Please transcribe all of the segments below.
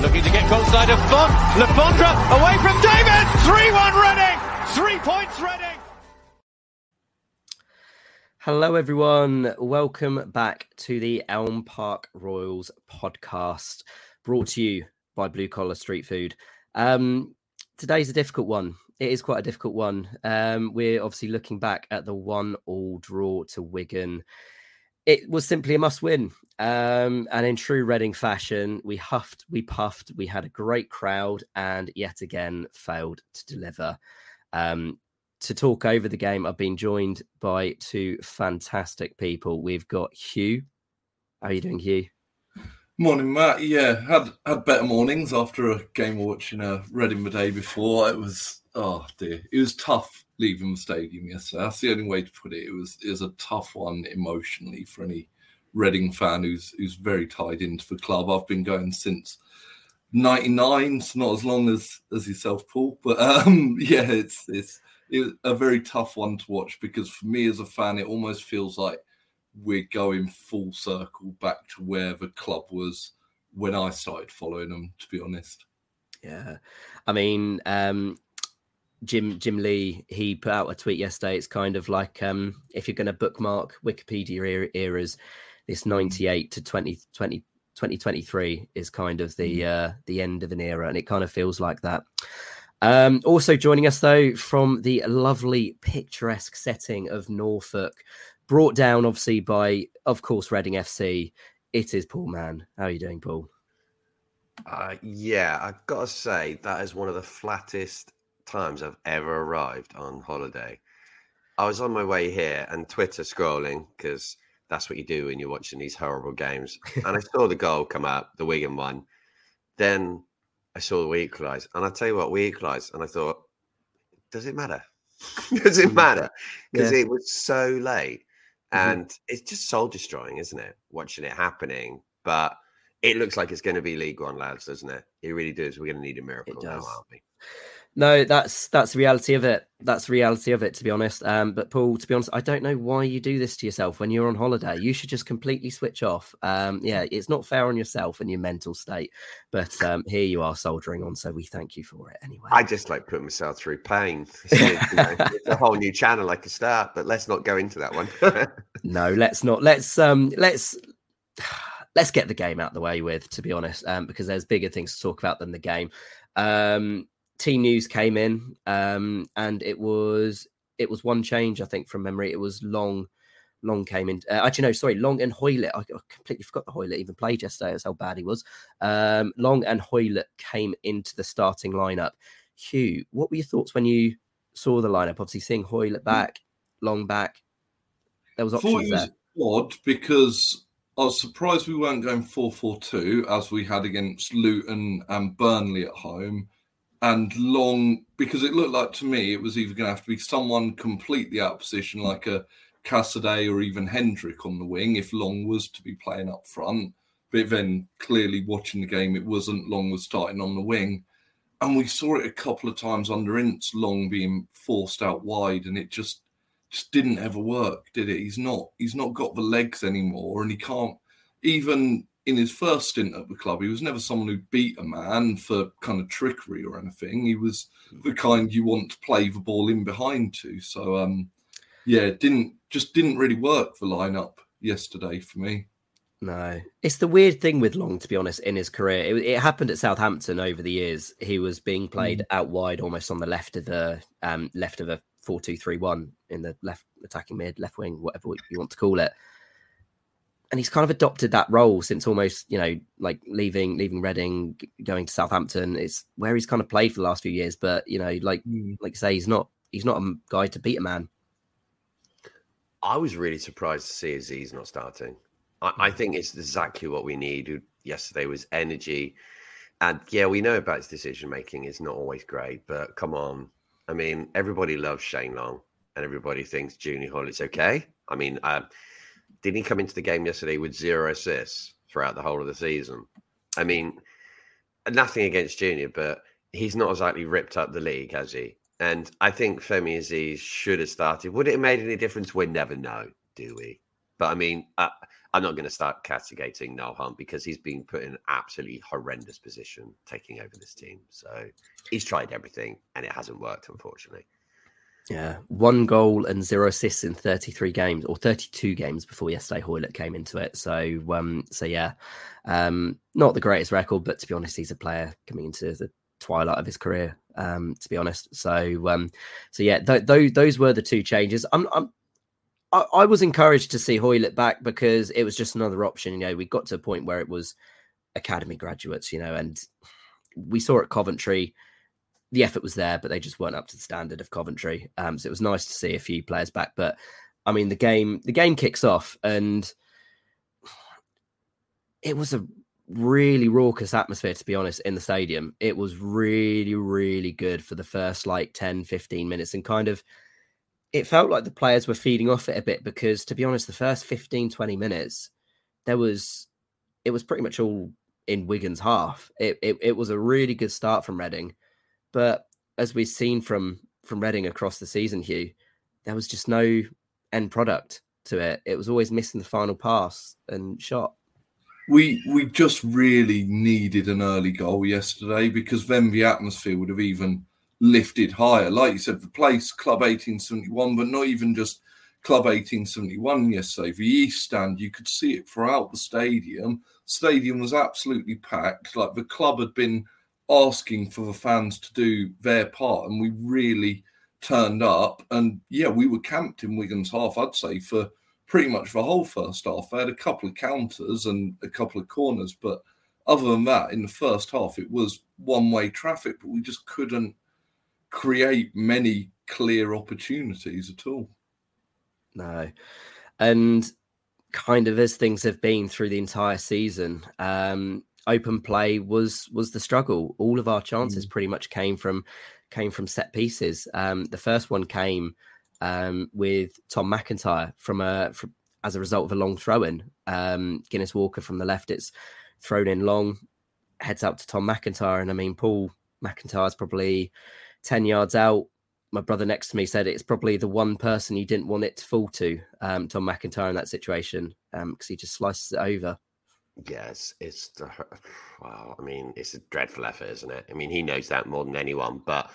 Looking to get goal side of Font. Le Fondre away from David. 3-1 Reading. Three points Reading. Hello, everyone. Welcome back to the Elm Park Royals podcast, brought to you by Blue Collar Street Food. Um, today's a difficult one. It is quite a difficult one. Um, we're obviously looking back at the one-all draw to Wigan. It was simply a must-win, um, and in true Reading fashion, we huffed, we puffed, we had a great crowd, and yet again failed to deliver. Um, to talk over the game, I've been joined by two fantastic people. We've got Hugh. How are you doing, Hugh? Morning, Matt. Yeah, had had better mornings after a game of watching a Reading the day before. It was oh dear, it was tough leaving the stadium yesterday. That's the only way to put it. It was it was a tough one emotionally for any Reading fan who's who's very tied into the club. I've been going since '99, so not as long as as yourself, Paul. But um, yeah, it's it's it a very tough one to watch because for me as a fan, it almost feels like we're going full circle back to where the club was when I started following them. To be honest, yeah, I mean, um, Jim Jim Lee he put out a tweet yesterday. It's kind of like um, if you're going to bookmark Wikipedia era, eras, this 98 to 20, 20, 2023 is kind of the uh, the end of an era, and it kind of feels like that. Um, also joining us though from the lovely picturesque setting of Norfolk, brought down obviously by, of course, Reading FC. It is Paul Mann. How are you doing, Paul? Uh, yeah, I've got to say that is one of the flattest times I've ever arrived on holiday. I was on my way here and Twitter scrolling because that's what you do when you're watching these horrible games. And I saw the goal come out, the Wigan one. Then I saw we equalise, and I tell you what, we equalised, and I thought, does it matter? does it matter? Because yeah. it was so late. And mm-hmm. it's just soul destroying, isn't it? Watching it happening, but it looks like it's going to be League One, lads, doesn't it? It really does. We're going to need a miracle now, aren't we? No, that's that's the reality of it. That's the reality of it, to be honest. Um, but Paul, to be honest, I don't know why you do this to yourself when you're on holiday. You should just completely switch off. Um, yeah, it's not fair on yourself and your mental state. But um, here you are soldiering on, so we thank you for it anyway. I just like putting myself through pain. you know, it's a whole new channel I could start, but let's not go into that one. no, let's not. Let's um, let's let's get the game out the way with, to be honest, um, because there's bigger things to talk about than the game. Um, team news came in, um, and it was it was one change, I think, from memory. It was Long. Long came in. Uh, actually, no, sorry, Long and Hoilett. I, completely forgot the Hoilett even played yesterday. That's how bad he was. Um, Long and Hoilett came into the starting lineup. Hugh, what were your thoughts when you saw the lineup? Obviously, seeing Hoilett back, Long back. There was options there. Odd because I was surprised we weren't going 4 4 2 as we had against Luton and Burnley at home and long because it looked like to me it was either going to have to be someone completely out of position like a Casadei or even Hendrick on the wing if Long was to be playing up front. But then clearly watching the game, it wasn't Long was starting on the wing. And we saw it a couple of times under Ince, Long being forced out wide, and it just just didn't ever work, did it? He's not he's not got the legs anymore, and he can't even in his first stint at the club, he was never someone who beat a man for kind of trickery or anything. He was the kind you want to play the ball in behind to. So, um, yeah, it didn't just didn't really work the lineup yesterday for me. No, it's the weird thing with Long, to be honest, in his career. It, it happened at Southampton over the years. He was being played mm. out wide, almost on the left of the um, left of a four-two-three-one in the left attacking mid, left wing, whatever you want to call it and he's kind of adopted that role since almost you know like leaving leaving Reading, going to Southampton. It's where he's kind of played for the last few years. But you know, like mm. like say, he's not he's not a guy to beat a man. I was really surprised to see Azeez not starting. I, I think it's exactly what we need. Yesterday was energy, and yeah, we know about his decision making is not always great. But come on, I mean, everybody loves Shane Long, and everybody thinks Junior Hoilett is okay. I mean. Uh, did he come into the game yesterday with zero assists throughout the whole of the season? I mean, nothing against Junior, but he's not exactly ripped up the league, has he? And I think Femi Azeez should have started. Would it have made any difference? We never know, do we? But I mean, uh, I'm not going to start castigating Noel Hunt because he's been put in an absolutely horrendous position taking over this team. So he's tried everything and it hasn't worked, unfortunately. Yeah, one goal and zero assists in 33 games or 32 games before yesterday Hoilett came into it. So, um, so yeah, um, not the greatest record, but to be honest, he's a player coming into the twilight of his career. Um, to be honest, so um, so yeah, th- th- those were the two changes. I'm, I'm I, I was encouraged to see Hoilett back because it was just another option. You know, we got to a point where it was academy graduates, you know, and we saw at Coventry the effort was there, but they just weren't up to the standard of Coventry. Um, so it was nice to see a few players back. But I mean, the game the game kicks off, and it was a really raucous atmosphere to be honest in the stadium it was really really good for the first like 10 15 minutes and kind of it felt like the players were feeding off it a bit because to be honest the first 15 20 minutes there was it was pretty much all in Wigan's half it it, it was a really good start from Reading but as we've seen from from Reading across the season Hugh there was just no end product to it it was always missing the final pass and shot we we just really needed an early goal yesterday because then the atmosphere would have even lifted higher. Like you said, the place Club 1871, but not even just Club 1871 yesterday. The East Stand, you could see it throughout the stadium. Stadium was absolutely packed. Like the club had been asking for the fans to do their part, and we really turned up. And yeah, we were camped in Wigan's half, I'd say, for pretty much the whole first half. They had a couple of counters and a couple of corners, but other than that, in the first half, it was one way traffic, but we just couldn't create many clear opportunities at all. No. And kind of as things have been through the entire season, um, open play was was the struggle. All of our chances mm. pretty much came from came from set pieces. Um, the first one came um, with Tom McIntyre from a from, as a result of a long throw in. Um, Guinness Walker from the left, it's thrown in long, heads up to Tom McIntyre, and I mean Paul McIntyre's probably ten yards out. My brother next to me said it's probably the one person you didn't want it to fall to, um, Tom McIntyre in that situation, because um, he just slices it over. Yes, it's the wow. I mean, it's a dreadful effort, isn't it? I mean, he knows that more than anyone, but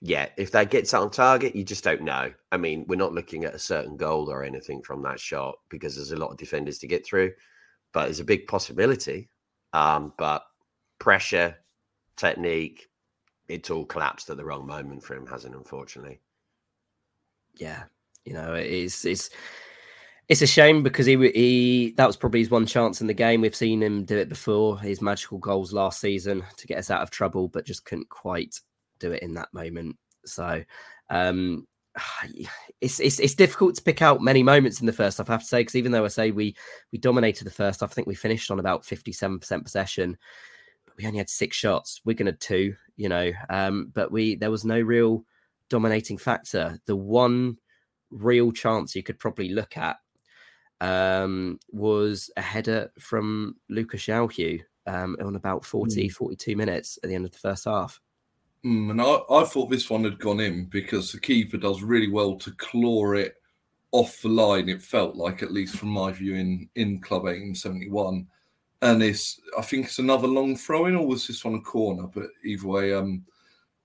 yeah, if that gets on target, you just don't know. I mean, we're not looking at a certain goal or anything from that shot because there's a lot of defenders to get through, but there's a big possibility. Um, but pressure, technique, it's all collapsed at the wrong moment for him, hasn't unfortunately. Yeah, you know, it is it's it's a shame because he he that was probably his one chance in the game. We've seen him do it before. His magical goals last season to get us out of trouble, but just couldn't quite do it in that moment. So um, it's, it's it's difficult to pick out many moments in the first half. I have to say because even though I say we we dominated the first half, I think we finished on about fifty seven percent possession, we only had six shots. We're gonna two, you know, um, but we there was no real dominating factor. The one real chance you could probably look at um, was a header from Lucas João um, on about 40, mm. 42 minutes at the end of the first half. Mm, and I, I thought this one had gone in because the keeper does really well to claw it off the line. It felt like, at least from my view, in in Club 1871. And it's, I think it's another long throw in, or was this one a corner? But either way, um,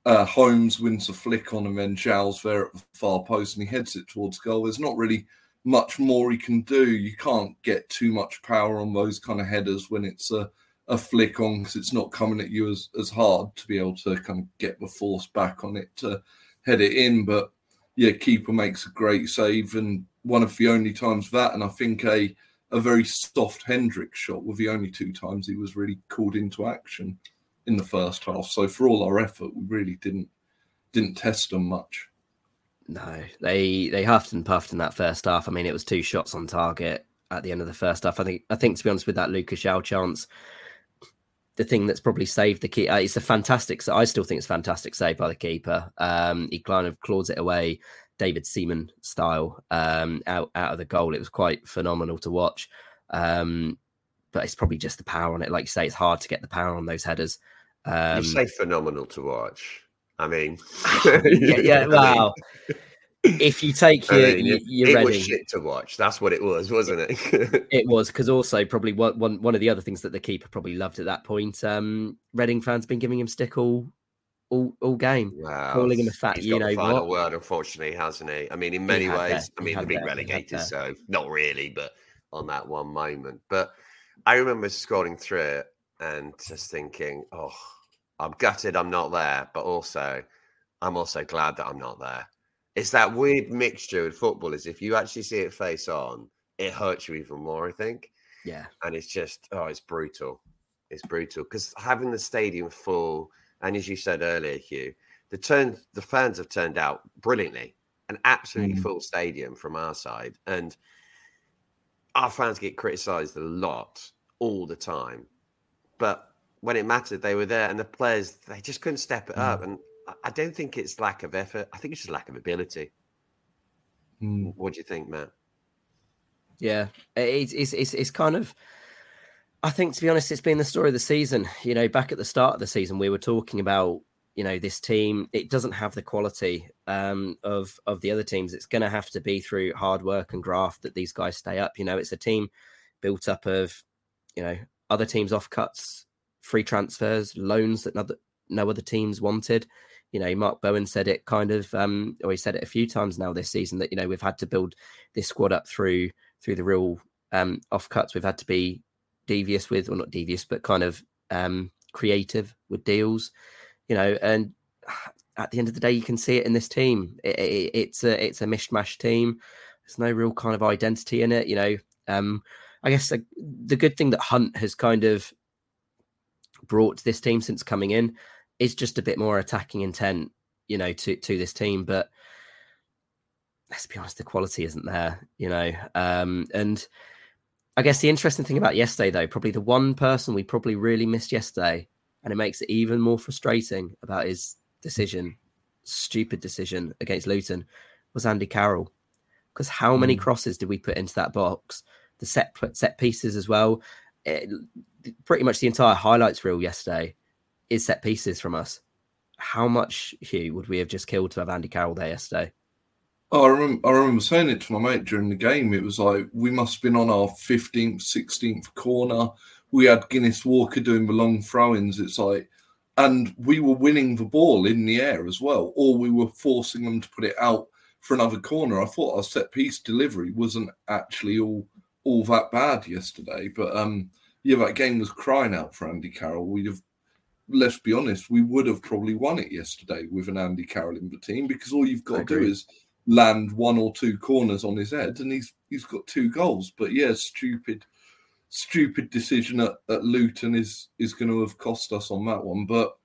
uh, Holmes wins a flick on him, and João's there at the far post, and he heads it towards goal. There's not really much more he can do. You can't get too much power on those kind of headers when it's a a flick on because it's not coming at you as, as hard to be able to kind of get the force back on it to head it in. But yeah, keeper makes a great save and one of the only times that, and I think a a very soft Hendrick shot were the only two times he was really called into action in the first half. So for all our effort, we really didn't didn't test them much. No, they they huffed and puffed in that first half. I mean, it was two shots on target at the end of the first half. I think I think to be honest with that Lucas João chance, the thing that's probably saved the key. Uh, it's a fantastic. I still think it's fantastic save by the keeper. Um, he kind of claws it away, David Seaman style, um, out out of the goal. It was quite phenomenal to watch. Um, but it's probably just the power on it. Like you say, it's hard to get the power on those headers. Um, you say phenomenal to watch. I mean, yeah, yeah, wow. if you take your, I mean, your, it, your it Reading, was shit to watch. That's what it was, wasn't it? it was because also probably one, one one of the other things that the keeper probably loved at that point. Um, Reading fans been giving him stick all all, all game, wow. calling him a fat. He's You got know the final what? word, unfortunately, hasn't he? I mean, in many ways. I mean, they've been there. He had relegated, so not really, but on that one moment. But I remember scrolling through it and just thinking, oh, I'm gutted I'm not there, but also I'm also glad that I'm not there. It's that weird mixture with football is if you actually see it face on, it hurts you even more, I think. Yeah, And it's just, oh, it's brutal. It's brutal because having the stadium full, and as you said earlier, Hugh, the turn the fans have turned out brilliantly, an absolutely Mm. full stadium from our side, and our fans get criticised a lot all the time, but when it mattered, they were there, and the players they just couldn't step it up. And I- I don't think it's lack of effort. I think it's just lack of ability. Mm. What do you think, Matt? yeah. It's it's it's, it's kind of. I think, to be honest, it's been the story of the season. You know, back at the start of the season, we were talking about you know this team. It doesn't have the quality um, of of the other teams. It's going to have to be through hard work and graft that these guys stay up. You know, it's a team built up of you know other teams off cuts, free transfers, loans that no other, no other teams wanted. You know, Mark Bowen said it kind of, um, or he said it a few times now this season that you know we've had to build this squad up through through the real um, off cuts. We've had to be devious with, or not devious, but kind of um, creative with deals. You know, and at the end of the day, you can see it in this team. It, it, it's a it's a mishmash team. There's no real kind of identity in it. You know, um, I guess the, the good thing that Hunt has kind of brought to this team since coming in is just a bit more attacking intent, you know, to to this team. But let's be honest, the quality isn't there, you know. Um, and I guess the interesting thing about yesterday, though, probably the one person we probably really missed yesterday, and it makes it even more frustrating about his decision, stupid decision against Luton, was Andy Carroll. Because how many Mm. crosses did we put into that box? The set set pieces as well. It, pretty much the entire highlights reel yesterday is set pieces from us. How much Hugh would we have just killed to have Andy Carroll there yesterday? Oh, I remember, I remember saying it to my mate during the game. It was like we must have been on our 15th, 16th corner. We had Guinness Walker doing the long throw ins. It's like, and we were winning the ball in the air as well, or we were forcing them to put it out for another corner. I thought our set piece delivery wasn't actually all all that bad yesterday, but um, yeah, that game was crying out for Andy Carroll. We'd have, let's be honest, we would have probably won it yesterday with an Andy Carroll in the team because all you've I got to do is land one or two corners on his head, and he's he's got two goals. But yeah, stupid, stupid decision at, at Luton is is going to have cost us on that one. But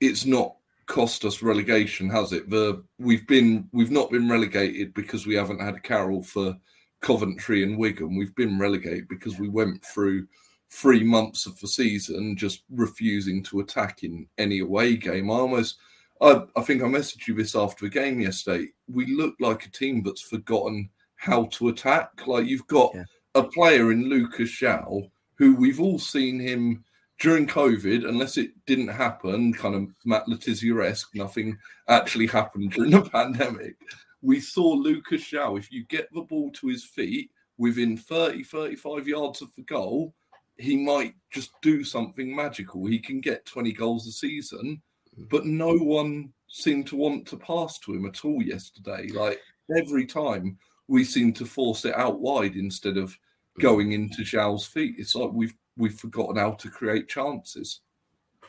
it's not cost us relegation, has it? The we've been we've not been relegated because we haven't had Carroll for Coventry and Wigan. We've been relegated because we went through three months of the season just refusing to attack in any away game. I almost I, I think I messaged you this after the game yesterday. We look like a team that's forgotten how to attack. Like you've got Yeah. a player in Lucas João who we've all seen him during COVID, unless it didn't happen, kind of Matt Le Tissier esque, nothing actually happened during the pandemic. We saw Lucas João, if you get the ball to his feet within 30, 35 yards of the goal, he might just do something magical. He can get 20 goals a season, but no one seemed to want to pass to him at all yesterday. Like every time we seem to force it out wide instead of going into João's feet. It's like we've we've forgotten how to create chances.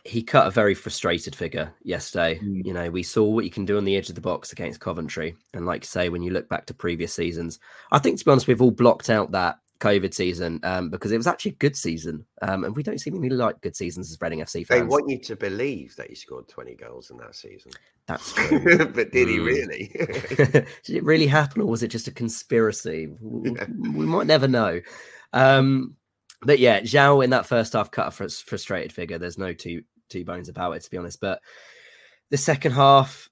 he cut a very frustrated figure yesterday. Mm. You know, we saw what you can do on the edge of the box against Coventry. And like you say, when you look back to previous seasons, I think to be honest, we've all blocked out that COVID season um, because it was actually a good season. Um, and we don't seem seemingly like good seasons as Reading FC fans. They want you to believe that he scored 20 goals in that season. That's true. but did he Mm. really? Did it really happen or was it just a conspiracy? W- We might never know. Um, but yeah, João in that first half cut a frus- frustrated figure. There's no two two bones about it, to be honest. But the second half,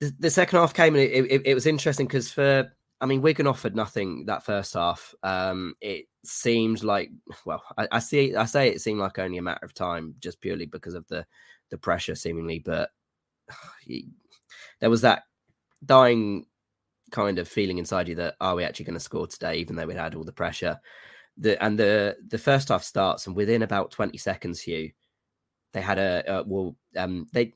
the, the second half came and it, it, it was interesting because for I mean Wigan offered nothing that first half. Um, it seemed like well, I, I see I say it seemed like only a matter of time just purely because of the the pressure seemingly, but he, there was that dying kind of feeling inside you that are we actually going to score today, even though we had all the pressure. The and the the first half starts, and within about twenty seconds, Hugh, they had a uh, well, um, they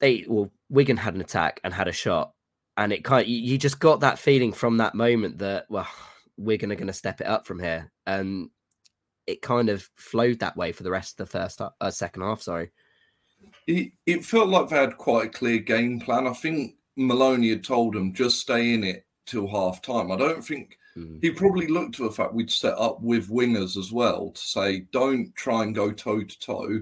they well, Wigan had an attack and had a shot, and it kind of, you just got that feeling from that moment that well, we're going to gonna step it up from here, and it kind of flowed that way for the rest of the first uh, second half. Sorry, it, it felt like they had quite a clear game plan. I think Maloney had told them just stay in it till half time. I don't think mm. he probably looked to the fact we'd set up with wingers as well to say, don't try and go toe to toe.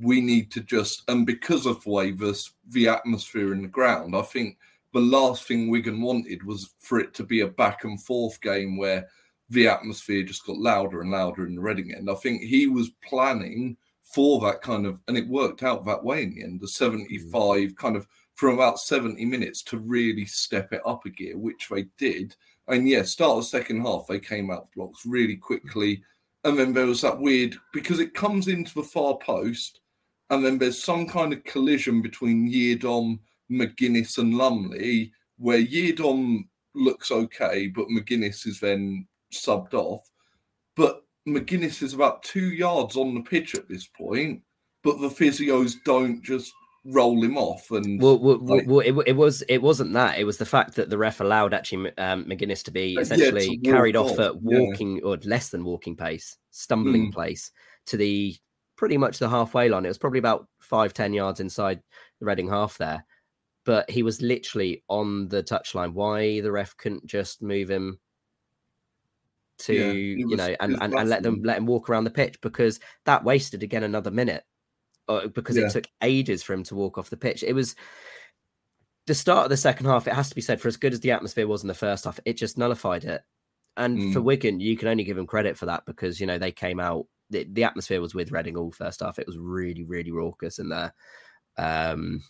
We need to just, and because of the way this, the atmosphere in the ground, I think the last thing Wigan wanted was for it to be a back and forth game where the atmosphere just got louder and louder in the Reading end. I think he was planning for that kind of, and it worked out that way in the end. The 75 mm. kind of from about 70 minutes to really step it up a gear, which they did. And yeah, start of the second half, they came out blocks really quickly. And then there was that weird because it comes into the far post, and then there's some kind of collision between Yiadom, McGuinness, and Lumley, where Yiadom looks okay, but McGuinness is then subbed off. But McGuinness is about two yards on the pitch at this point, but the physios don't just roll him off and well, well, like, well it, it, was it wasn't that it was the fact that the ref allowed actually um, McGuinness to be essentially yeah, carried off, off at walking yeah. or less than walking pace stumbling mm. pace to the pretty much the halfway line it was probably about five ten yards inside the Reading half there but he was literally on the touchline why the ref couldn't just move him to yeah, you was, know and, and, and let them let him walk around the pitch because that wasted again another minute uh, because yeah. it took ages for him to walk off the pitch. It was the start of the second half. It has to be said, for as good as the atmosphere was in the first half, it just nullified it. And mm. for Wigan, you can only give them credit for that because you know they came out. The, the atmosphere was with Reading all first half. It was really, really raucous in there. Um,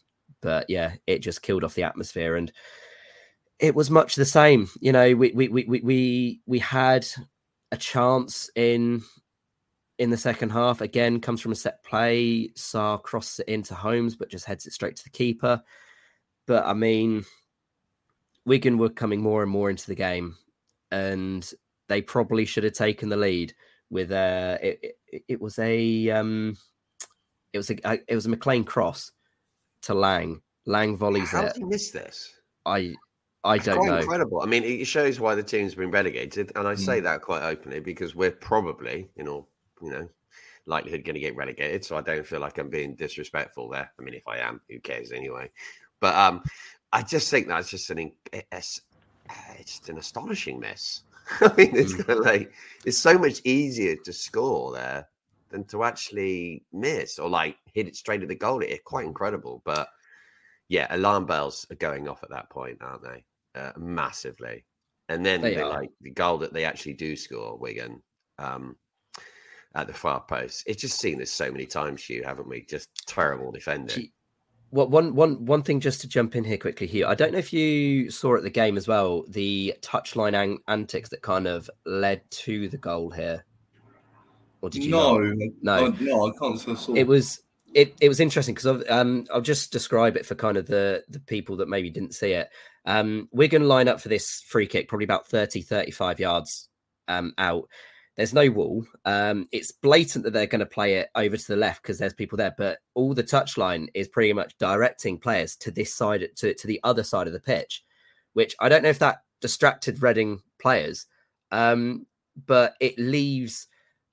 but yeah, it just killed off the atmosphere, and it was much the same. You know, we we we we we had a chance in in the second half. Again, comes from a set play. Sarr crosses it into Holmes, but just heads it straight to the keeper. But I mean, Wigan were coming more and more into the game, and they probably should have taken the lead. With uh, it, it, it was a um, it was a it was a McClean cross to Lang. Lang volleys How it. How miss this? I I don't quite know. Incredible. I mean, it shows why the team's been relegated, and I say mm. that quite openly because we're probably, you know, you know, likelihood going to get relegated. So I don't feel like I'm being disrespectful there. I mean, if I am, who cares anyway? But um, I just think that's just an it's, it's just an astonishing miss. I mean, it's mm. like it's so much easier to score there than to actually miss or like hit it straight at the goal. It's quite incredible. But yeah, alarm bells are going off at that point, aren't they? Uh, massively. And then they like the goal that they actually do score, Wigan. Um, at the far post. It's just seen this so many times, Hugh, haven't we? Just terrible defending. Well, one one one thing just to jump in here quickly, Hugh. I don't know if you saw at the game as well the touchline an- antics that kind of led to the goal here. Or did you? No, no, no. I can't say. It was it, it was interesting because um, I'll just describe it for kind of the the people that maybe didn't see it. Um, we're going to line up for this free kick probably about 30, 35 yards um, out. There's no wall. Um, it's blatant that they're going to play it over to the left because there's people there, but all the touchline is pretty much directing players to this side, to, to the other side of the pitch, which I don't know if that distracted Reading players, um, but it leaves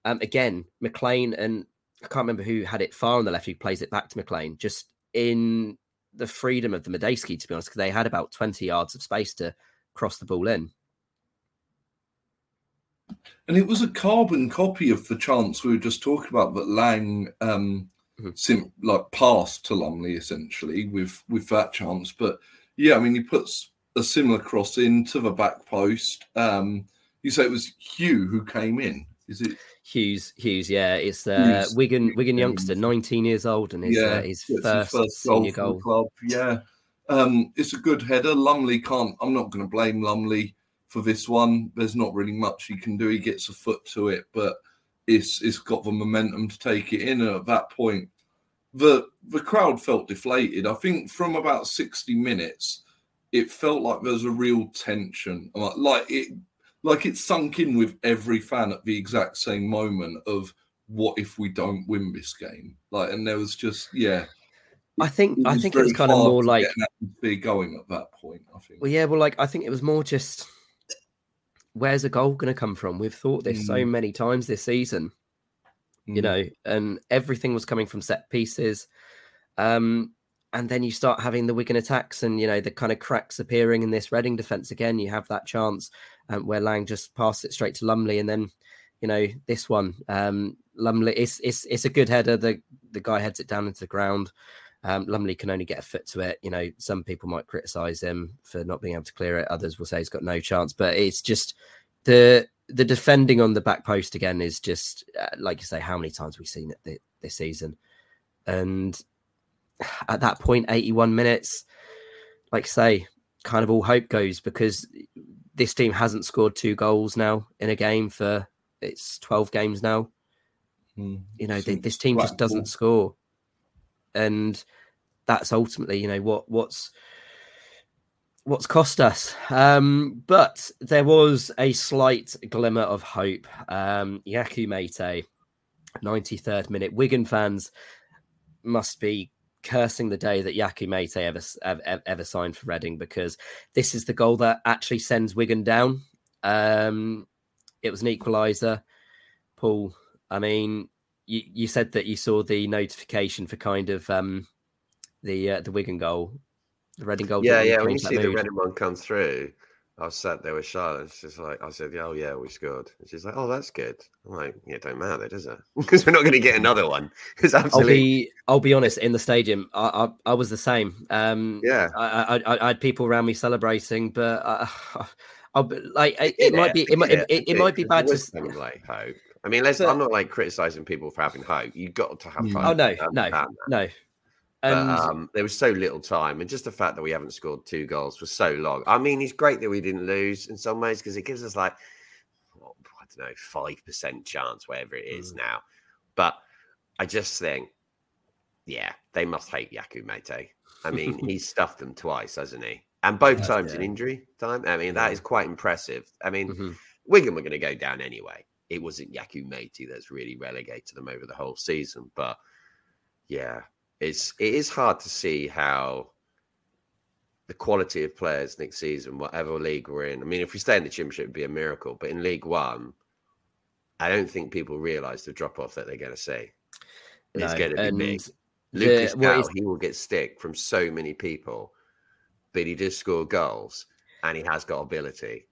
um, again McClean and I can't remember who had it far on the left who plays it back to McClean, just in the freedom of the Madejski, to be honest, because they had about 20 yards of space to cross the ball in. And it was a carbon copy of the chance we were just talking about that Lang um, mm-hmm. sim- like passed to Lumley essentially with with that chance. But yeah, I mean he puts a similar cross into the back post. Um, you say it was Hugh who came in. Is it Hughes? Hughes, yeah. It's uh, Hughes. Wigan Wigan youngster, 19 years old, and his yeah, uh, his, first his, first senior goal. Club. Yeah, um, it's a good header. Lumley can't. I'm not going to blame Lumley for this one. There's not really much he can do. He gets a foot to it, but it's it's got the momentum to take it in. And at that point, the the crowd felt deflated. I think from about 60 minutes, it felt like there was a real tension, like, like it, like it sunk in with every fan at the exact same moment of what if we don't win this game? Like, and there was just yeah. I think I think it was kind of more like be going at that point. I think. Well, yeah, well, like I think it was more just where's a goal going to come from? We've thought this mm. so many times this season, mm. you know, and everything was coming from set pieces. Um, and then you start having the Wigan attacks and you know the kind of cracks appearing in this Reading defense again. You have that chance um, where Lang just passed it straight to Lumley, and then you know this one, um, Lumley. It's it's it's a good header. The the guy heads it down into the ground. Um, Lumley can only get a foot to it. You know, some people might criticize him for not being able to clear it. Others will say he's got no chance. But it's just the the defending on the back post again is just uh, like you say. How many times we've seen it th- this season, and at that point, 81 minutes, like say, kind of all hope goes because this team hasn't scored two goals now in a game for it's 12 games now. Mm, you know, they, this team just doesn't score. And that's ultimately, you know, what what's what's cost us. Um, but there was a slight glimmer of hope. Um, Yakou Meite, 93rd minute. Wigan fans must be cursing the day that Yakou Meite ever, ever, ever signed for Reading because this is the goal that actually sends Wigan down. Um, it was an equaliser. Paul, I mean, you, you said that you saw the notification for kind of um, the uh, the Wigan goal, the Reading goal. Yeah, yeah. When you see the Reading one come through, I was sat there with Charlotte. She's like, I said, oh, yeah, we scored. And she's like, oh, that's good. I'm like, yeah, it don't matter, does it? Because we're not going to get another one. Because absolutely. I'll be, I'll be honest, in the stadium, I, I, I was the same. Um, yeah. I, I, I, had people around me celebrating, but uh, I'll be, like, it, it might be, it, might, it, it, it might be bad to. Like hope. I mean, let's, I'm not like criticizing people for having hope. You've got to have mm. hope. Oh, no, no, no. And but, um, there was so little time, and just the fact that we haven't scored two goals for so long. I mean, it's great that we didn't lose in some ways because it gives us like well, I don't know five percent chance, whatever it is mm. now. But I just think, yeah, they must hate Yakou Meite. I mean, he's stuffed them twice, hasn't he? And both That's times in injury time. I mean, that is quite impressive. I mean, mm-hmm. Wigan were going to go down anyway. It wasn't Yakou Meite that's really relegated them over the whole season, but yeah, it's it is hard to see how the quality of players next season, whatever league we're in. I mean, if we stay in the championship, it'd be a miracle. But in League One, I don't think people realise the drop off that they're going to see. No, it's going to be big. Lucas João, he will get stick from so many people, but he does score goals and he has got ability.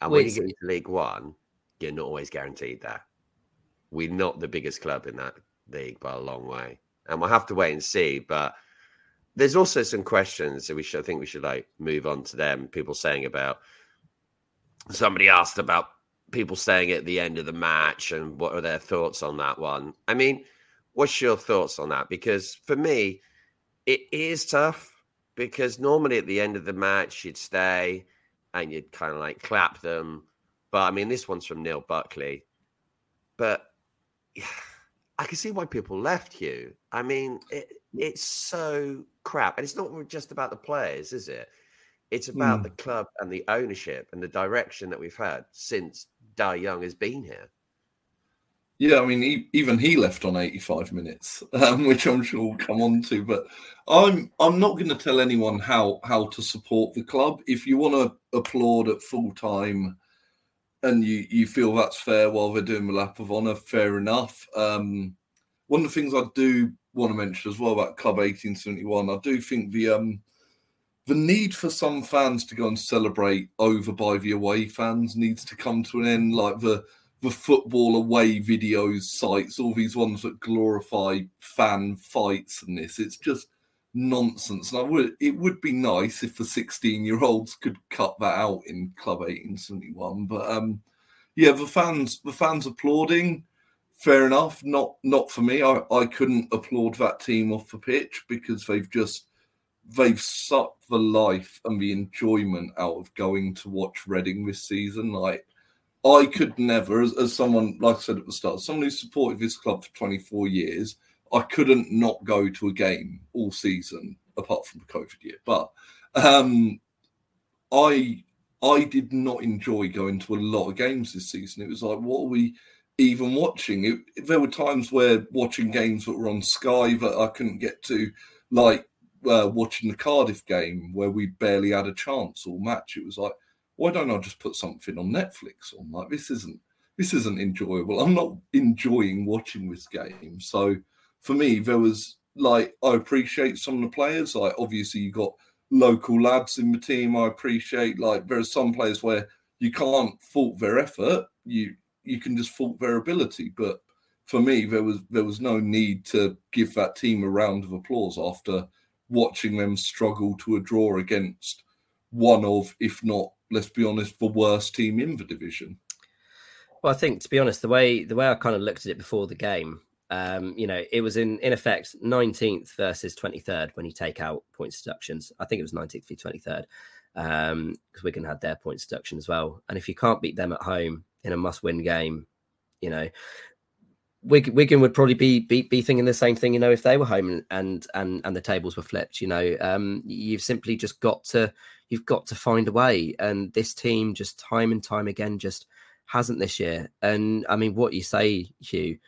And when you get into League One, you're not always guaranteed that. We're not the biggest club in that league by a long way and we'll have to wait and see. But there's also some questions that we should. I think we should like move on to them. People saying about somebody asked about people staying at the end of the match and what are their thoughts on that one. I mean, what's your thoughts on that? Because for me, it is tough because normally at the end of the match you'd stay and you'd kind of like clap them. But I mean, this one's from Neil Buckley. But I can see why people left Hugh. I mean, it, it's so crap. And it's not just about the players, is it? It's about mm. the club and the ownership and the direction that we've had since Dai Yongge has been here. Yeah, I mean, he, even he left on 85 minutes, um, which I'm sure we'll come on to. But I'm I'm not going to tell anyone how how to support the club. If you want to applaud at full time and you you feel that's fair while they're doing the lap of honour, fair enough. Um, one of the things I do want to mention as well about Club 1871, I do think the um, the need for some fans to go and celebrate over by the away fans needs to come to an end. Like the the football away videos sites, all these ones that glorify fan fights and this, it's just nonsense. And I would it would be nice if the 16 year olds could cut that out in Club 1871. But um yeah, the fans the fans applauding, fair enough. Not not for me. I, I couldn't applaud that team off the pitch because they've just they've sucked the life and the enjoyment out of going to watch Reading this season. Like I could never, as, as someone like I said at the start, someone who supported this club for 24 years, I couldn't not go to a game all season apart from the COVID year. But um, I I did not enjoy going to a lot of games this season. It was like, what are we even watching? It, there were times where watching games that were on Sky that I couldn't get to, like uh, watching the Cardiff game where we barely had a chance or match. It was like, why don't I just put something on Netflix? I'm like, this isn't this isn't enjoyable. I'm not enjoying watching this game. So for me, there was like I appreciate some of the players. Like obviously you got local lads in the team. I appreciate like there are some players where you can't fault their effort. You you can just fault their ability. But for me, there was there was no need to give that team a round of applause after watching them struggle to a draw against one of, if not, let's be honest, the worst team in the division. Well, I think to be honest, the way the way I kind of looked at it before the game, um, you know, it was in in effect 19th versus 23rd when you take out points deductions. I think it was 19th v 23rd because um, Wigan had their points deduction as well. And if you can't beat them at home in a must-win game, you know, Wigan, Wigan would probably be, be, be thinking the same thing. You know, if they were home and and and the tables were flipped, you know, um, you've simply just got to you've got to find a way. And this team just time and time again just hasn't this year. And I mean, what you say, Hugh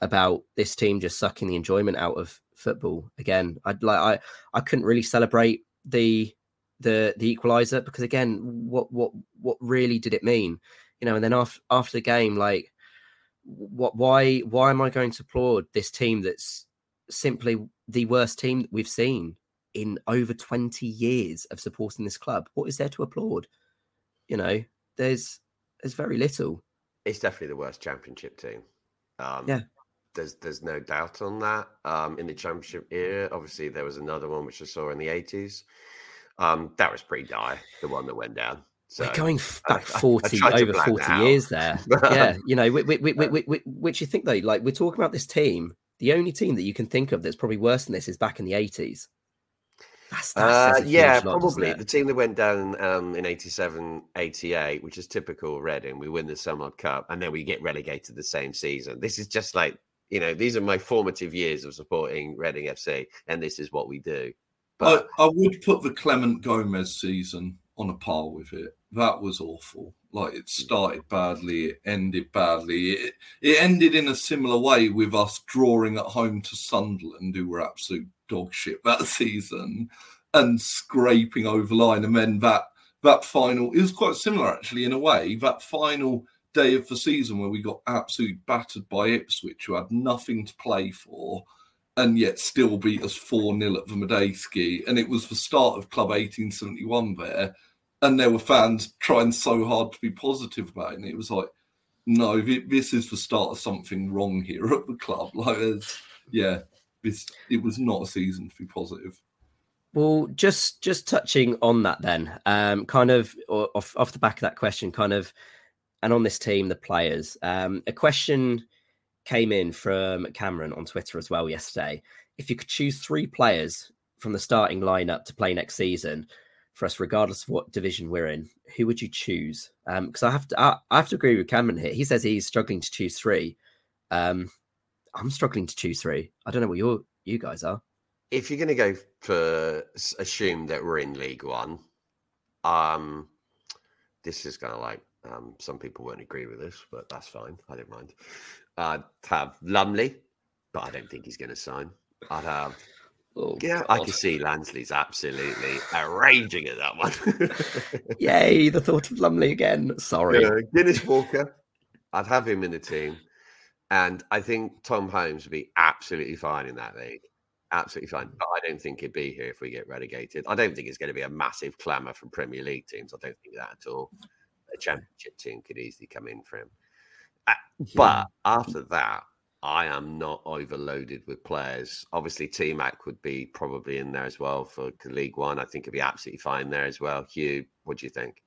about this team just sucking the enjoyment out of football again. I'd like I I couldn't really celebrate the the the equalizer because again, what what what really did it mean? You know, and then after after the game, like what why why am I going to applaud this team that's simply the worst team that we've seen in over 20 years of supporting this club? What is there to applaud? You know, there's there's very little. It's definitely the worst championship team. Um, yeah, there's there's no doubt on that. Um, in the championship era, obviously there was another one which I saw in the eighties. Um, that was pretty dire, the one that went down. So, We're going back forty I, I over forty years there. yeah, you know, which you think though, like we're talking about this team. The only team that you can think of that's probably worse than this is back in the eighties. That's, that's, uh, yeah, lot, probably the team that went down um, in 87, 88, which is typical Reading. We win the Simod Cup and then we get relegated the same season. This is just like you know, these are my formative years of supporting Reading FC, and this is what we do. But I, I would put the Clement Gomez season on a par with it. That was awful. Like it mm. started badly, it ended badly. It, it ended in a similar way with us drawing at home to Sunderland, who were absolute dog shit that season, and scraping over line. And then that that final it was quite similar actually in a way. That final day of the season where we got absolutely battered by Ipswich, who had nothing to play for, and yet still beat us 4 0 at the Madejski. And it was the start of Club 1871 there. And there were fans trying so hard to be positive about it. And it was like, no, this is the start of something wrong here at the club. Like, yeah, this, it was not a season to be positive. Well, just just touching on that then, um, kind of off off the back of that question, kind of and on this team, the players. Um, a question came in from Cameron on Twitter as well yesterday. If you could choose three players from the starting lineup to play next season for us, regardless of what division we're in, who would you choose? Because um, I have to, I, I, have to agree with Cameron here. He says he's struggling to choose three. Um, I'm struggling to choose three. I don't know what your you guys are. If you're going to go for assume that we're in League One, um, this is going to like um, some people won't agree with this, but that's fine. I don't mind. I'd have Lumley, but I don't think he's going to sign. I'd have. Oh, yeah, God. I can see Lansley's absolutely raging at that one. Yay, the thought of Lumley again. Sorry. Uh, Guinness Walker, I'd have him in the team. And I think Tom Holmes would be absolutely fine in that league. Absolutely fine. But I don't think he'd be here if we get relegated. I don't think it's going to be a massive clamour from Premier League teams. I don't think that at all championship team could easily come in for him. Uh, but after that, I am not overloaded with players. Obviously, T Mac would be probably in there as well for League One. I think it'd be absolutely fine there as well. Hugh, what do you think?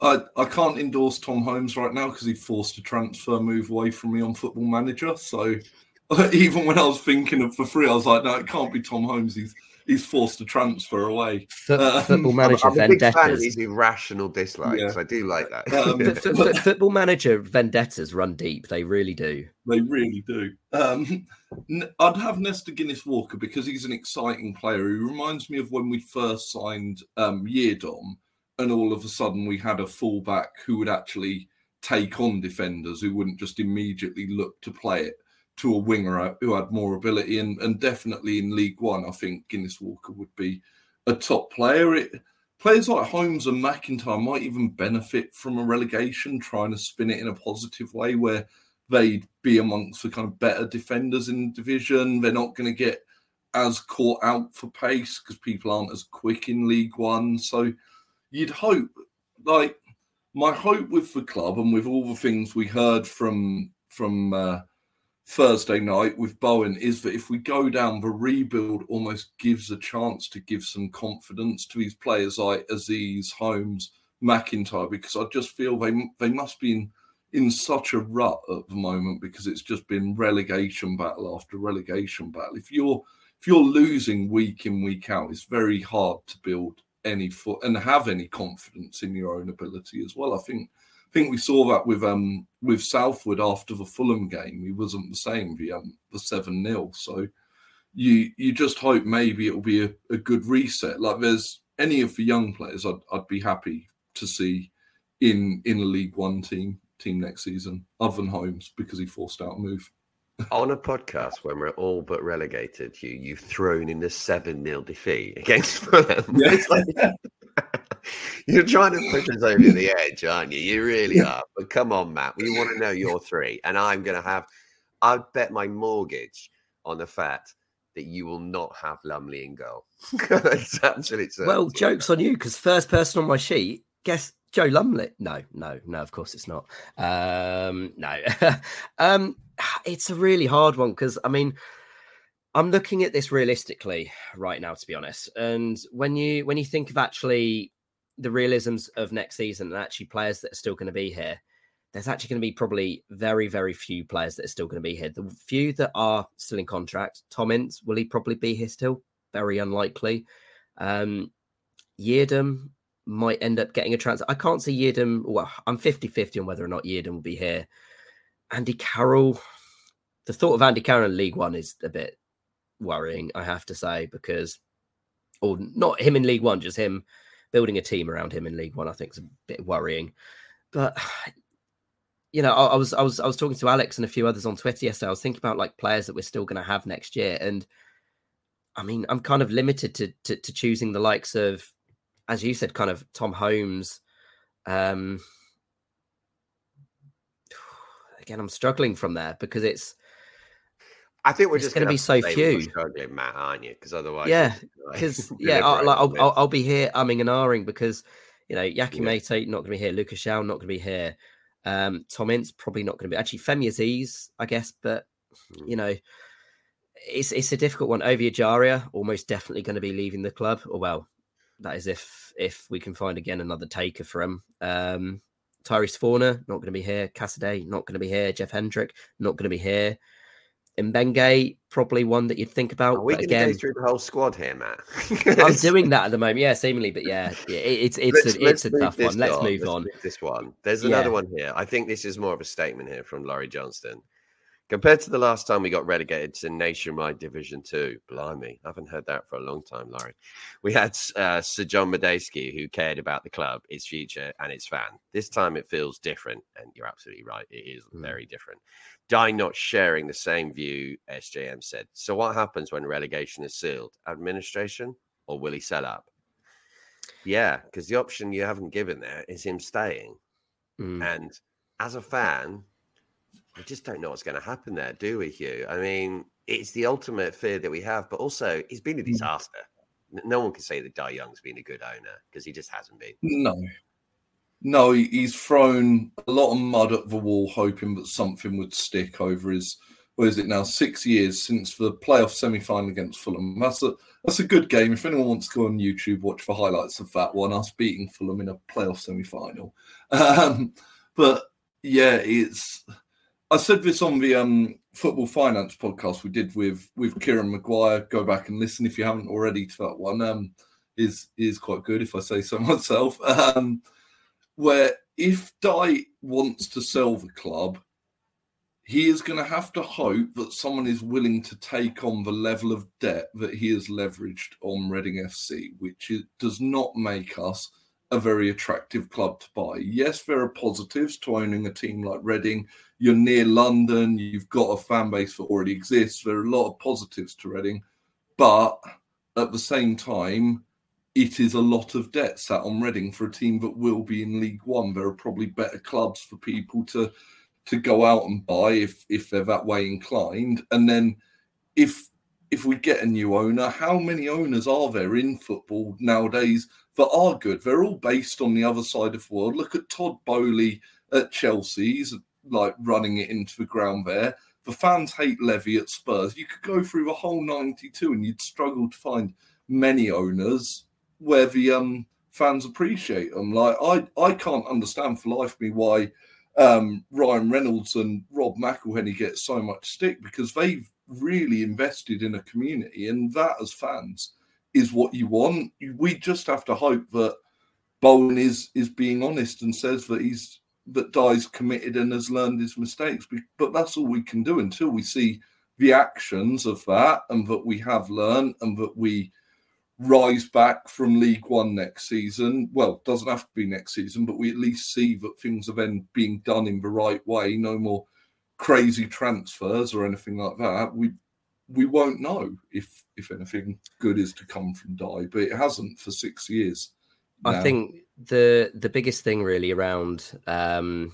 I, I can't endorse Tom Holmes right now because he forced a transfer move away from me on Football Manager. So even when I was thinking of for free, I was like, no, it can't be Tom Holmes. He's he's forced to transfer away. um, football manager I'm, I'm a big fan of vendettas. these irrational dislikes. Yeah. I do like that. Um, F- f- f- football manager vendettas run deep. They really do. They really do. Um, n- I'd have Nesta Guinness Walker because he's an exciting player. He reminds me of when we first signed um, Yiadom, and all of a sudden we had a fullback who would actually take on defenders, who wouldn't just immediately look to play it to a winger who had more ability. And, and definitely in League One, I think Guinness Walker would be a top player. It, players like Holmes and McIntyre might even benefit from a relegation, trying to spin it in a positive way where they'd be amongst the kind of better defenders in the division. They're not going to get as caught out for pace because people aren't as quick in League One. So you'd hope, like my hope with the club and with all the things we heard from from uh, Thursday night with Bowen is that if we go down, the rebuild almost gives a chance to give some confidence to these players like Azeez, Holmes, McIntyre, because I just feel they they must be in in such a rut at the moment because it's just been relegation battle after relegation battle. If you're if you're losing week in week out, it's very hard to build any foot and have any confidence in your own ability as well. I think think we saw that with um with Southwood after the Fulham game. He wasn't the same. The um the seven 0 So you you just hope maybe it'll be a, a good reset. Like there's any of the young players, I'd I'd be happy to see in in a League One team team next season, other than Holmes because he forced out a move. On a podcast when we're all but relegated, you you've thrown in the seven 0 defeat against Fulham. It's like- you're trying to push us over the edge, aren't you? You really are. But come on, Matt. We want to know your three, and I'm going to have. I'd bet my mortgage on the fact that you will not have Lumley in goal. it's absolute. Well, jokes on you because first person on my sheet, guess Joe Lumley. No, no, no. Of course it's not. Um, no, um, it's a really hard one because I mean, I'm looking at this realistically right now, to be honest. And when you when you think of actually the realisms of next season and actually players that are still going to be here, there's actually going to be probably very, very few players that are still going to be here. The few that are still in contract, Tom Ince, will he probably be here still? Very unlikely. Um, might end up getting a transfer. I can't see Yiadom. Well, I'm 50 50 on whether or not Yiadom will be here. Andy Carroll, the thought of Andy Carroll in League One is a bit worrying, I have to say, because, or not him in League One, just him building a team around him in League One, I think is a bit worrying. But you know, I, I was I was I was talking to Alex and a few others on Twitter yesterday. I was thinking about like players that we're still going to have next year, and I mean, I'm kind of limited to, to to choosing the likes of, as you said, kind of Tom Holmes. Um, again, I'm struggling from there because it's I think we're It's just gonna gonna be so to say we were few. struggling, Matt, aren't you? Because otherwise, Yeah, like because yeah, I, like, I'll, I'll I'll be here umming and ahhing because you know Yakou Yeah. Meite not going to be here, Lucas João not going to be here, um, Tom Ince probably not going to be actually Femi Azeez, I guess, but Mm. you know it's it's a difficult one. Ovie Ejaria almost definitely going to be leaving the club, or well, that is if if we can find again another taker for him. Um, Tyrese Fornah not going to be here, Casadei not going to be here, Jeff Hendrick not going to be here. Mbenge, probably one that you'd think about. Are we to go through the whole squad here, Matt? I'm doing that at the moment. Yeah, seemingly, but yeah, yeah it, it's it's Let's- a, it's a tough one. Let's on. move Let's on. move this one. There's Yeah. another one here. I think this is more of a statement here from Laurie Johnston. Compared to the last time we got relegated to nationwide Division Two, blimey, I haven't heard that for a long time, Laurie. We had uh, Sir John Madejski who cared about the club, its future, and its fan. This time it feels different, and you're absolutely right. It is Mm. very different. Dai not sharing the same view, SJM said. So, what happens when relegation is sealed? Administration, or will he sell up? Yeah, because the option you haven't given there is him staying. Mm. And as a fan, I just don't know what's going to happen there, do we, Hugh? I mean, it's the ultimate fear that we have, but also he's been a disaster. No one can say that Dai Yongge's been a good owner because he just hasn't been. No. No, he's thrown a lot of mud at the wall, hoping that something would stick over his. What is it now? Six years since the playoff semi-final against Fulham. That's a that's a good game. If anyone wants to go on YouTube, watch the highlights of that one. Us beating Fulham in a playoff semi-final. Um, but yeah, it's. I said this on the um football finance podcast we did with with Kieran Maguire. Go back and listen if you haven't already to that one. Um, is is quite good if I say so myself. Um, where if Dai wants to sell the club, he is going to have to hope that someone is willing to take on the level of debt that he has leveraged on Reading FC, which does not make us a very attractive club to buy. Yes, there are positives to owning a team like Reading. You're near London, you've got a fan base that already exists. There are a lot of positives to Reading, but at the same time, it is a lot of debt sat on Reading for a team that will be in League One. There are probably better clubs for people to to go out and buy if if they're that way inclined. And then if if we get a new owner, how many owners are there in football nowadays that are good? They're all based on the other side of the world. Look at Todd Boehly at Chelsea's like running it into the ground there. The fans hate Levy at Spurs. You could go through the whole 92 and you'd struggle to find many owners where the um, fans appreciate them. Like I, I can't understand for life me why um, Ryan Reynolds and Rob McElhenney get so much stick because they've really invested in a community, and that as fans is what you want. We just have to hope that Bowen is is being honest and says that he's that Dai's committed and has learned his mistakes. But that's all we can do until we see the actions of that and that we have learned and that we rise back from League One next season. Well, doesn't have to be next season, but we at least see that things are then being done in the right way. No more crazy transfers or anything like that. We we won't know if if anything good is to come from Dai, but it hasn't for six years. Now. I think the the biggest thing really around um,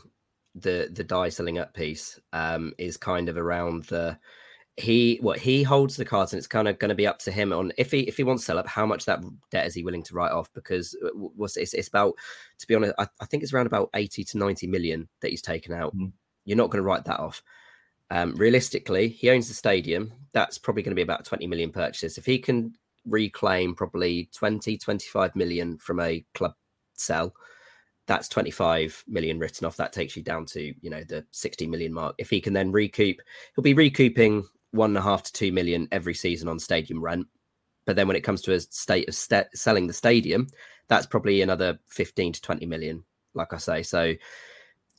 the the Dai selling up piece um, is kind of around the he what he holds the cards and it's kind of going to be up to him on if he if he wants to sell up how much that debt is he willing to write off? Because uh, what's it's, it's about to be honest I, I, think it's around about 80 to 90 million that he's taken out. Mm. you're not going to write that off. Um, realistically he owns the stadium. That's probably going to be about 20 million purchases. If he can reclaim probably 20 25 million from a club sell that's 25 million written off. That takes you down to you know the 60 million mark. If he can then recoup he'll be recouping one and a half to two million every season on stadium rent. But then when it comes to a state of st- selling the stadium, that's probably another 15 to 20 million, like I say. So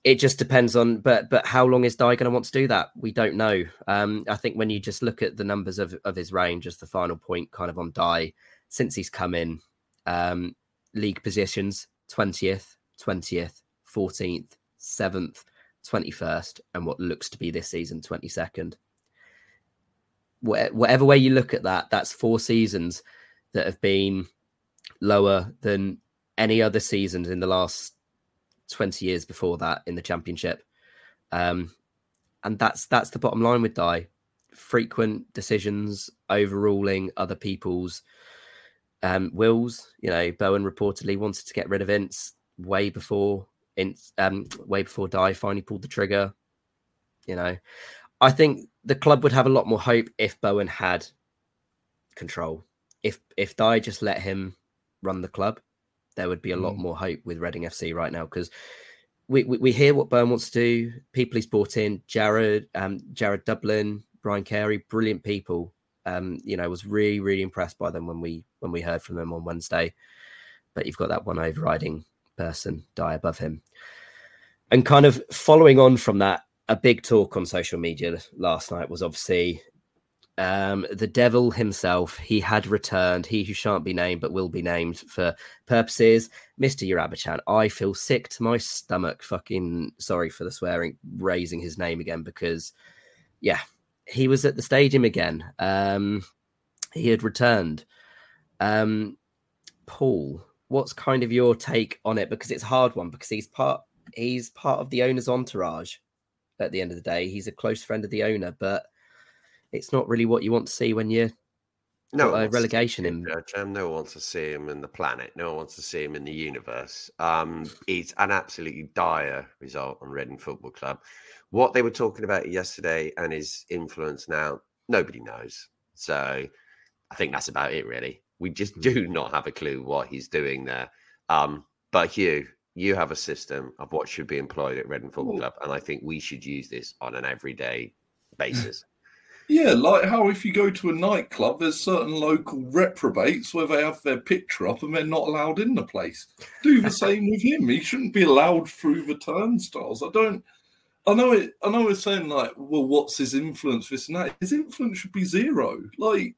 it just depends on, but but how long is Dai going to want to do that? We don't know. Um, I think when you just look at the numbers of, of his range as the final point, kind of on Dai, since he's come in, um, league positions 20th, 20th, 14th, 7th, 21st, and what looks to be this season 22nd whatever way you look at that, that's four seasons that have been lower than any other seasons in the last 20 years before that in the championship. Um, and that's that's the bottom line with Dai. Frequent decisions, overruling other people's um, wills. You know, Bowen reportedly wanted to get rid of Ince way before Ince, um, way before Dai finally pulled the trigger. You know, I think the club would have a lot more hope if Bowen had control. If if Dai just let him run the club, there would be a mm. lot more hope with Reading FC right now because we, we, we hear what Bowen wants to do. People he's brought in, Jared, um, Jared Dublin, Brian Carey, brilliant people. Um, you know, was really really impressed by them when we when we heard from them on Wednesday. But you've got that one overriding person, Dai above him, and kind of following on from that, a big talk on social media last night was obviously um, the devil himself. He had returned, he who shan't be named but will be named for purposes. Mr. Joorabchian, I feel sick to my stomach. Fucking sorry for the swearing, raising his name again because, yeah, he was at the stadium again. Um, he had returned. Um, Paul, what's kind of your take on it? Because it's a hard one because he's part he's part of the owner's entourage at the end of the day. He's a close friend of the owner, but it's not really what you want to see when you're no a relegation in. Jam. No one wants to see him in the planet. No one wants to see him in the universe. Um, it's an absolutely dire result on Reading Football Club. What they were talking about yesterday and his influence now, nobody knows. So I think that's about it, really. We just hmm. do not have a clue what he's doing there. Um, but Hugh, you have a system of what should be employed at Reading Football Club, and I think we should use this on an everyday basis. Yeah, like how if you go to a nightclub, there's certain local reprobates where they have their picture up and they're not allowed in the place. Do the same with him. He shouldn't be allowed through the turnstiles. I don't. I know it. I know we're saying like, well, what's his influence? This and that. His influence should be zero. Like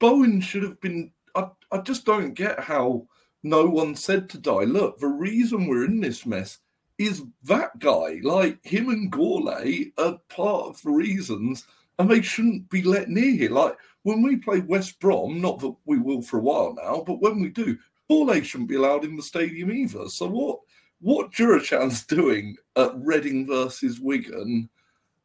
Bowen should have been. I, I just don't get how no one said to Dai, look, the reason we're in this mess is that guy. Like him and Gourlay are part of the reasons and they shouldn't be let near here. Like when we play West Brom, not that we will for a while now, but when we do, Gourlay shouldn't be allowed in the stadium either. So what what Joorabchian's doing at Reading versus Wigan,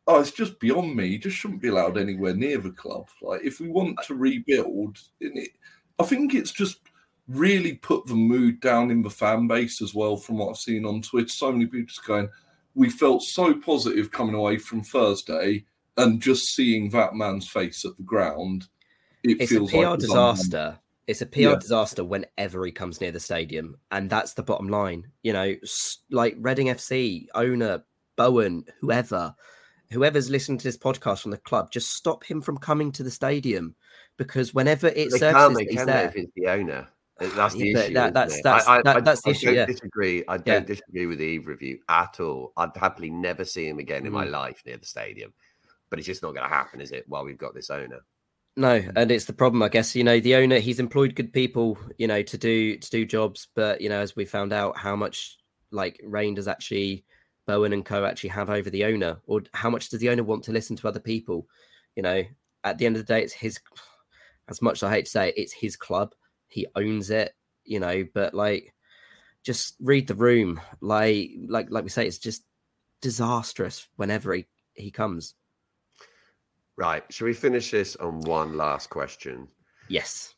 oh, it's just beyond me. He just shouldn't be allowed anywhere near the club. Like if we want to rebuild, in it, I think it's just really put the mood down in the fan base as well. From what I've seen on Twitter, so many people just going, "We felt so positive coming away from Thursday." and just seeing that man's face at the ground, it it's feels a PR like disaster. It's a PR Yeah. disaster whenever he comes near the stadium, and that's the bottom line. You know, like Reading FC owner Bowen, whoever, whoever's listening to this podcast from the club, just stop him from coming to the stadium because whenever it They surfaces can't he's can there, if it's the owner. That's the issue. that- that's- that's- I, I, that- I- that's the I issue, don't yeah. disagree. I don't Yeah. disagree with either of you at all. I'd happily never see him again in my Mm. life near the stadium. But it's just not going to happen, is it? While we've got this owner. No, and it's the problem, I guess. You know, the owner he's employed good people, you know, to do to do jobs, but you know, as we found out, how much like reign does actually Bowen and Co actually have over the owner, or how much does the owner want to listen to other people? You know, at the end of the day, it's his. As much as I hate to say it, it's his club. He owns it, you know. But like, just read the room. Like, like, like we say, it's just disastrous whenever he he comes. Right. Shall we finish this on one last question? Yes.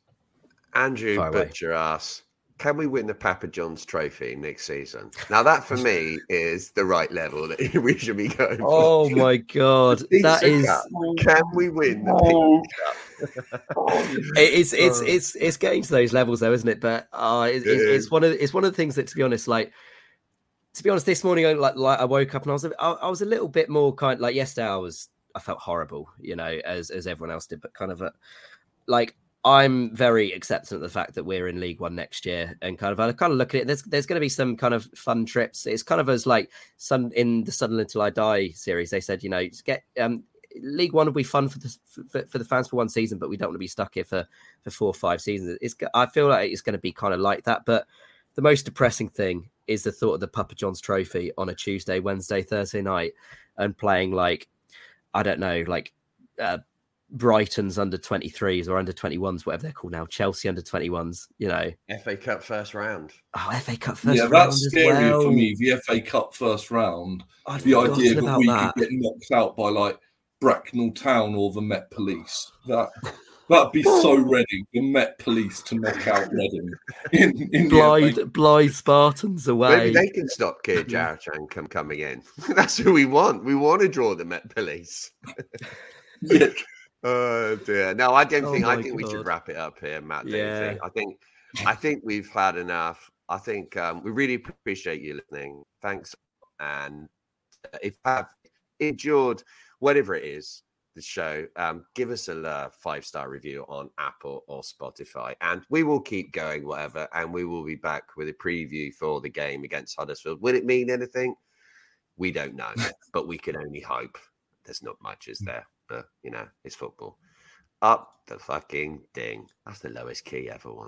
Andrew Fire away. Butcher asks, can we win the Papa John's trophy next season? Now, that for me is the right level that we should be going for. Oh my god, that is Cup. Can we win the Oh. Pizza Cup? it- it's it's it's it's getting to those levels though, isn't it? But uh, it's, It it's, it's one of it's one of the things that, to be honest, like to be honest, this morning, I, like, like I woke up and I was a, I, I was a little bit more kind like yesterday. I was I felt horrible, you know, as as everyone else did, but kind of a, like I'm very acceptant of the fact that we're in League One next year, and kind of I kind of look at it. There's there's going to be some kind of fun trips. It's kind of as like some in the Sunderland Till I Die series. They said, you know, get um League One will be fun for the for, for the fans for one season, but we don't want to be stuck here for for four or five seasons. It's I feel like it's going to be kind of like that. But the most depressing thing is the thought of the Papa John's Trophy on a Tuesday, Wednesday, Thursday night, and playing like I don't know, like uh, Brighton's under 23s or under 21s, whatever they're called now, Chelsea under 21s, you know. FA Cup first round. Oh, FA Cup first yeah, round Yeah, that's scary well. for me. The FA Cup first round. I'd The idea that we that. could get knocked out by like Bracknell Town or the Met Police. That that'd be so Reading. The Met Police to knock out Reading in, in the FA Blyth, Blyth Spartans away. Maybe they can stop Kia Joorabchian from coming in. That's who we want. We want to draw the Met Police. Yeah. Oh dear. No, I don't Oh think. I think we should wrap it up here, Matt. don't you Yeah. think? I think. I think we've had enough. I think um, we really appreciate you listening. Thanks. And uh, if you have endured whatever it is, the show, um, give us a uh, five star review on Apple or Spotify, and we will keep going, whatever. And we will be back with a preview for the game against Huddersfield. Will it mean anything? We don't know, but we can only hope. There's not much, is there? But you know, it's football. Up the fucking ding. That's the lowest key ever one.